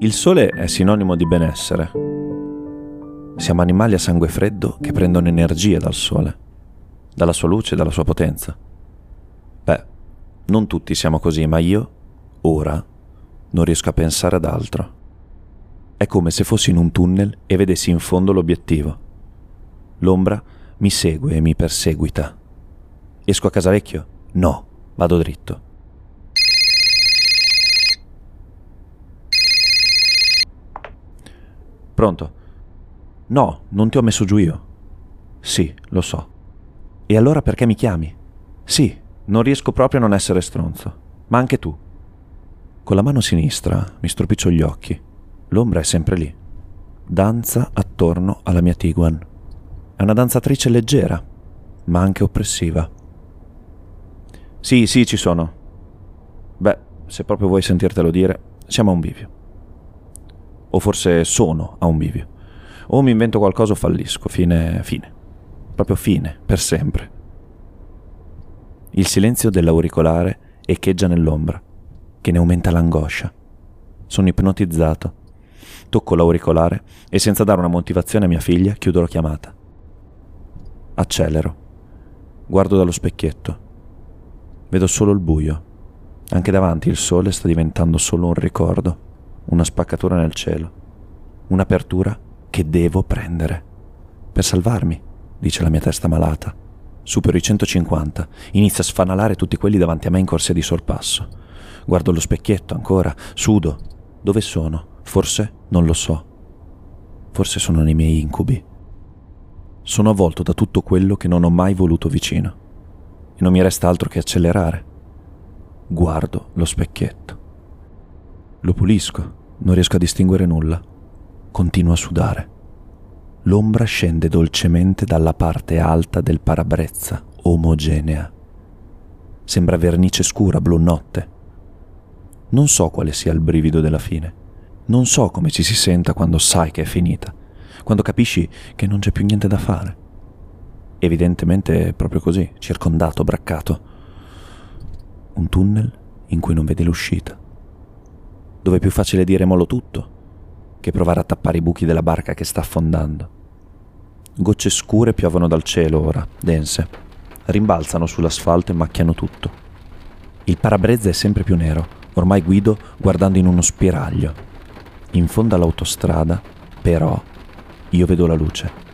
Il sole è sinonimo di benessere. Siamo animali a sangue freddo che prendono energia dal sole, dalla sua luce dalla sua potenza. Beh, non tutti siamo così, ma io, ora, non riesco a pensare ad altro. È come se fossi in un tunnel e vedessi in fondo l'obiettivo. L'ombra mi segue e mi perseguita. Esco a casa vecchio? No, vado dritto. Pronto? No, non ti ho messo giù io. Sì, lo so. E allora perché mi chiami? Sì, non riesco proprio a non essere stronzo. Ma anche tu. Con la mano sinistra mi stropiccio gli occhi. L'ombra è sempre lì. Danza attorno alla mia Tiguan. È una danzatrice leggera, ma anche oppressiva. Sì, sì, ci sono. Beh, se proprio vuoi sentirtelo dire, siamo a un bivio. O forse sono a un bivio. O mi invento qualcosa o fallisco. Fine, fine. Proprio fine, per sempre. Il silenzio dell'auricolare echeggia nell'ombra, che ne aumenta l'angoscia. Sono ipnotizzato. Tocco l'auricolare e senza dare una motivazione a mia figlia chiudo la chiamata. Accelero. Guardo dallo specchietto. Vedo solo il buio. Anche davanti il sole sta diventando solo un ricordo una spaccatura nel cielo, un'apertura che devo prendere. Per salvarmi, dice la mia testa malata. Supero i 150, inizio a sfanalare tutti quelli davanti a me in corsia di sorpasso. Guardo lo specchietto ancora, sudo. Dove sono? Forse non lo so. Forse sono nei miei incubi. Sono avvolto da tutto quello che non ho mai voluto vicino. E non mi resta altro che accelerare. Guardo lo specchietto. Lo pulisco, non riesco a distinguere nulla. Continuo a sudare. L'ombra scende dolcemente dalla parte alta del parabrezza, omogenea. Sembra vernice scura, blu notte. Non so quale sia il brivido della fine. Non so come ci si senta quando sai che è finita, quando capisci che non c'è più niente da fare. Evidentemente è proprio così, circondato, braccato. Un tunnel in cui non vedi l'uscita dove è più facile dire mollo tutto che provare a tappare i buchi della barca che sta affondando. Gocce scure piovono dal cielo ora, dense, rimbalzano sull'asfalto e macchiano tutto. Il parabrezza è sempre più nero, ormai guido guardando in uno spiraglio. In fondo all'autostrada, però, io vedo la luce.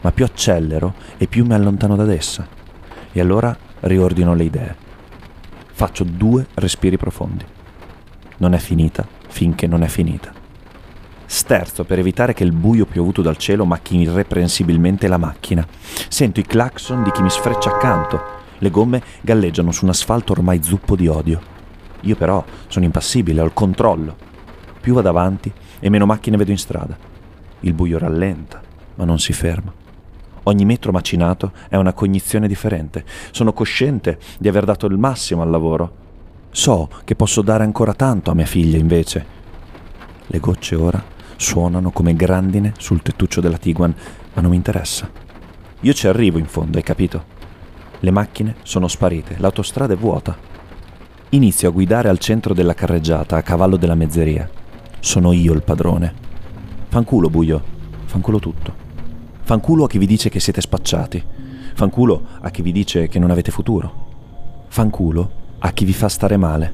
Ma più accelero e più mi allontano da essa. E allora riordino le idee. Faccio due respiri profondi non è finita finché non è finita. Sterzo per evitare che il buio piovuto dal cielo macchini irreprensibilmente la macchina. Sento i clacson di chi mi sfreccia accanto. Le gomme galleggiano su un asfalto ormai zuppo di odio. Io però sono impassibile, ho il controllo. Più vado avanti e meno macchine vedo in strada. Il buio rallenta, ma non si ferma. Ogni metro macinato è una cognizione differente. Sono cosciente di aver dato il massimo al lavoro, So che posso dare ancora tanto a mia figlia invece. Le gocce ora suonano come grandine sul tettuccio della Tiguan, ma non mi interessa. Io ci arrivo in fondo, hai capito? Le macchine sono sparite, l'autostrada è vuota. Inizio a guidare al centro della carreggiata, a cavallo della mezzeria. Sono io il padrone. Fanculo, buio. Fanculo tutto. Fanculo a chi vi dice che siete spacciati. Fanculo a chi vi dice che non avete futuro. Fanculo a chi vi fa stare male.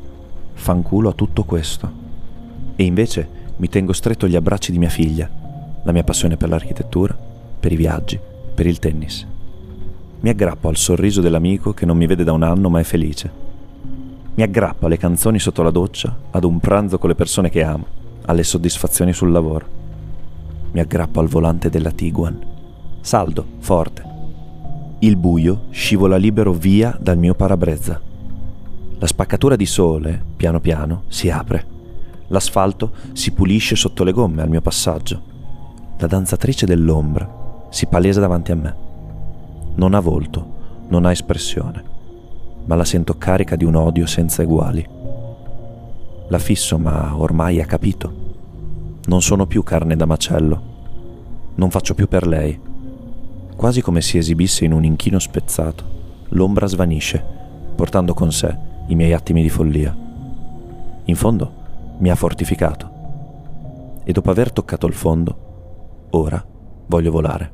Fanculo a tutto questo. E invece mi tengo stretto gli abbracci di mia figlia, la mia passione per l'architettura, per i viaggi, per il tennis. Mi aggrappo al sorriso dell'amico che non mi vede da un anno ma è felice. Mi aggrappo alle canzoni sotto la doccia, ad un pranzo con le persone che amo, alle soddisfazioni sul lavoro. Mi aggrappo al volante della Tiguan. Saldo, forte. Il buio scivola libero via dal mio parabrezza. La spaccatura di sole, piano piano, si apre. L'asfalto si pulisce sotto le gomme al mio passaggio. La danzatrice dell'ombra si palesa davanti a me. Non ha volto, non ha espressione, ma la sento carica di un odio senza eguali. La fisso, ma ormai ha capito. Non sono più carne da macello. Non faccio più per lei. Quasi come si esibisse in un inchino spezzato, l'ombra svanisce, portando con sé i miei attimi di follia. In fondo mi ha fortificato. e dopo aver toccato il fondo, ora voglio volare.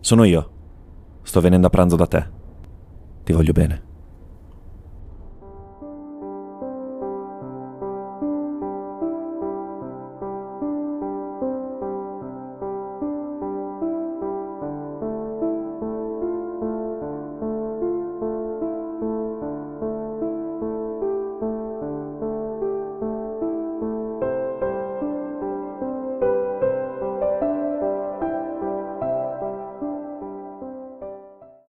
Sono io. Sto venendo a pranzo da te. Ti voglio bene.